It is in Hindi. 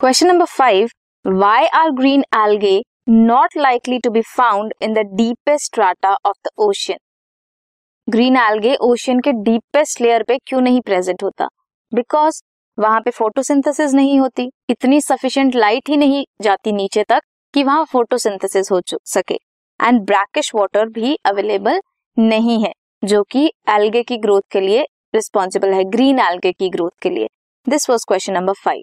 Question number five why are green algae not likely to be found in the deepest strata of the ocean green algae ocean के डीपेस्ट लेयर पे क्यों नहीं प्रेजेंट होता? बिकॉज़ वहाँ पे फोटोसिंथेसिस नहीं होती। इतनी सफिशिएंट लाइट ही नहीं जाती नीचे तक कि वहाँ फोटोसिंथेसिस हो सके। एंड ब्रैकिश वाटर भी अवेलेबल नहीं है, जो कि एल्गे की ग्रोथ के लिए रिस्पॉन्सिबल है ग्रीन एल्गे की ग्रोथ के लिए। This was question number five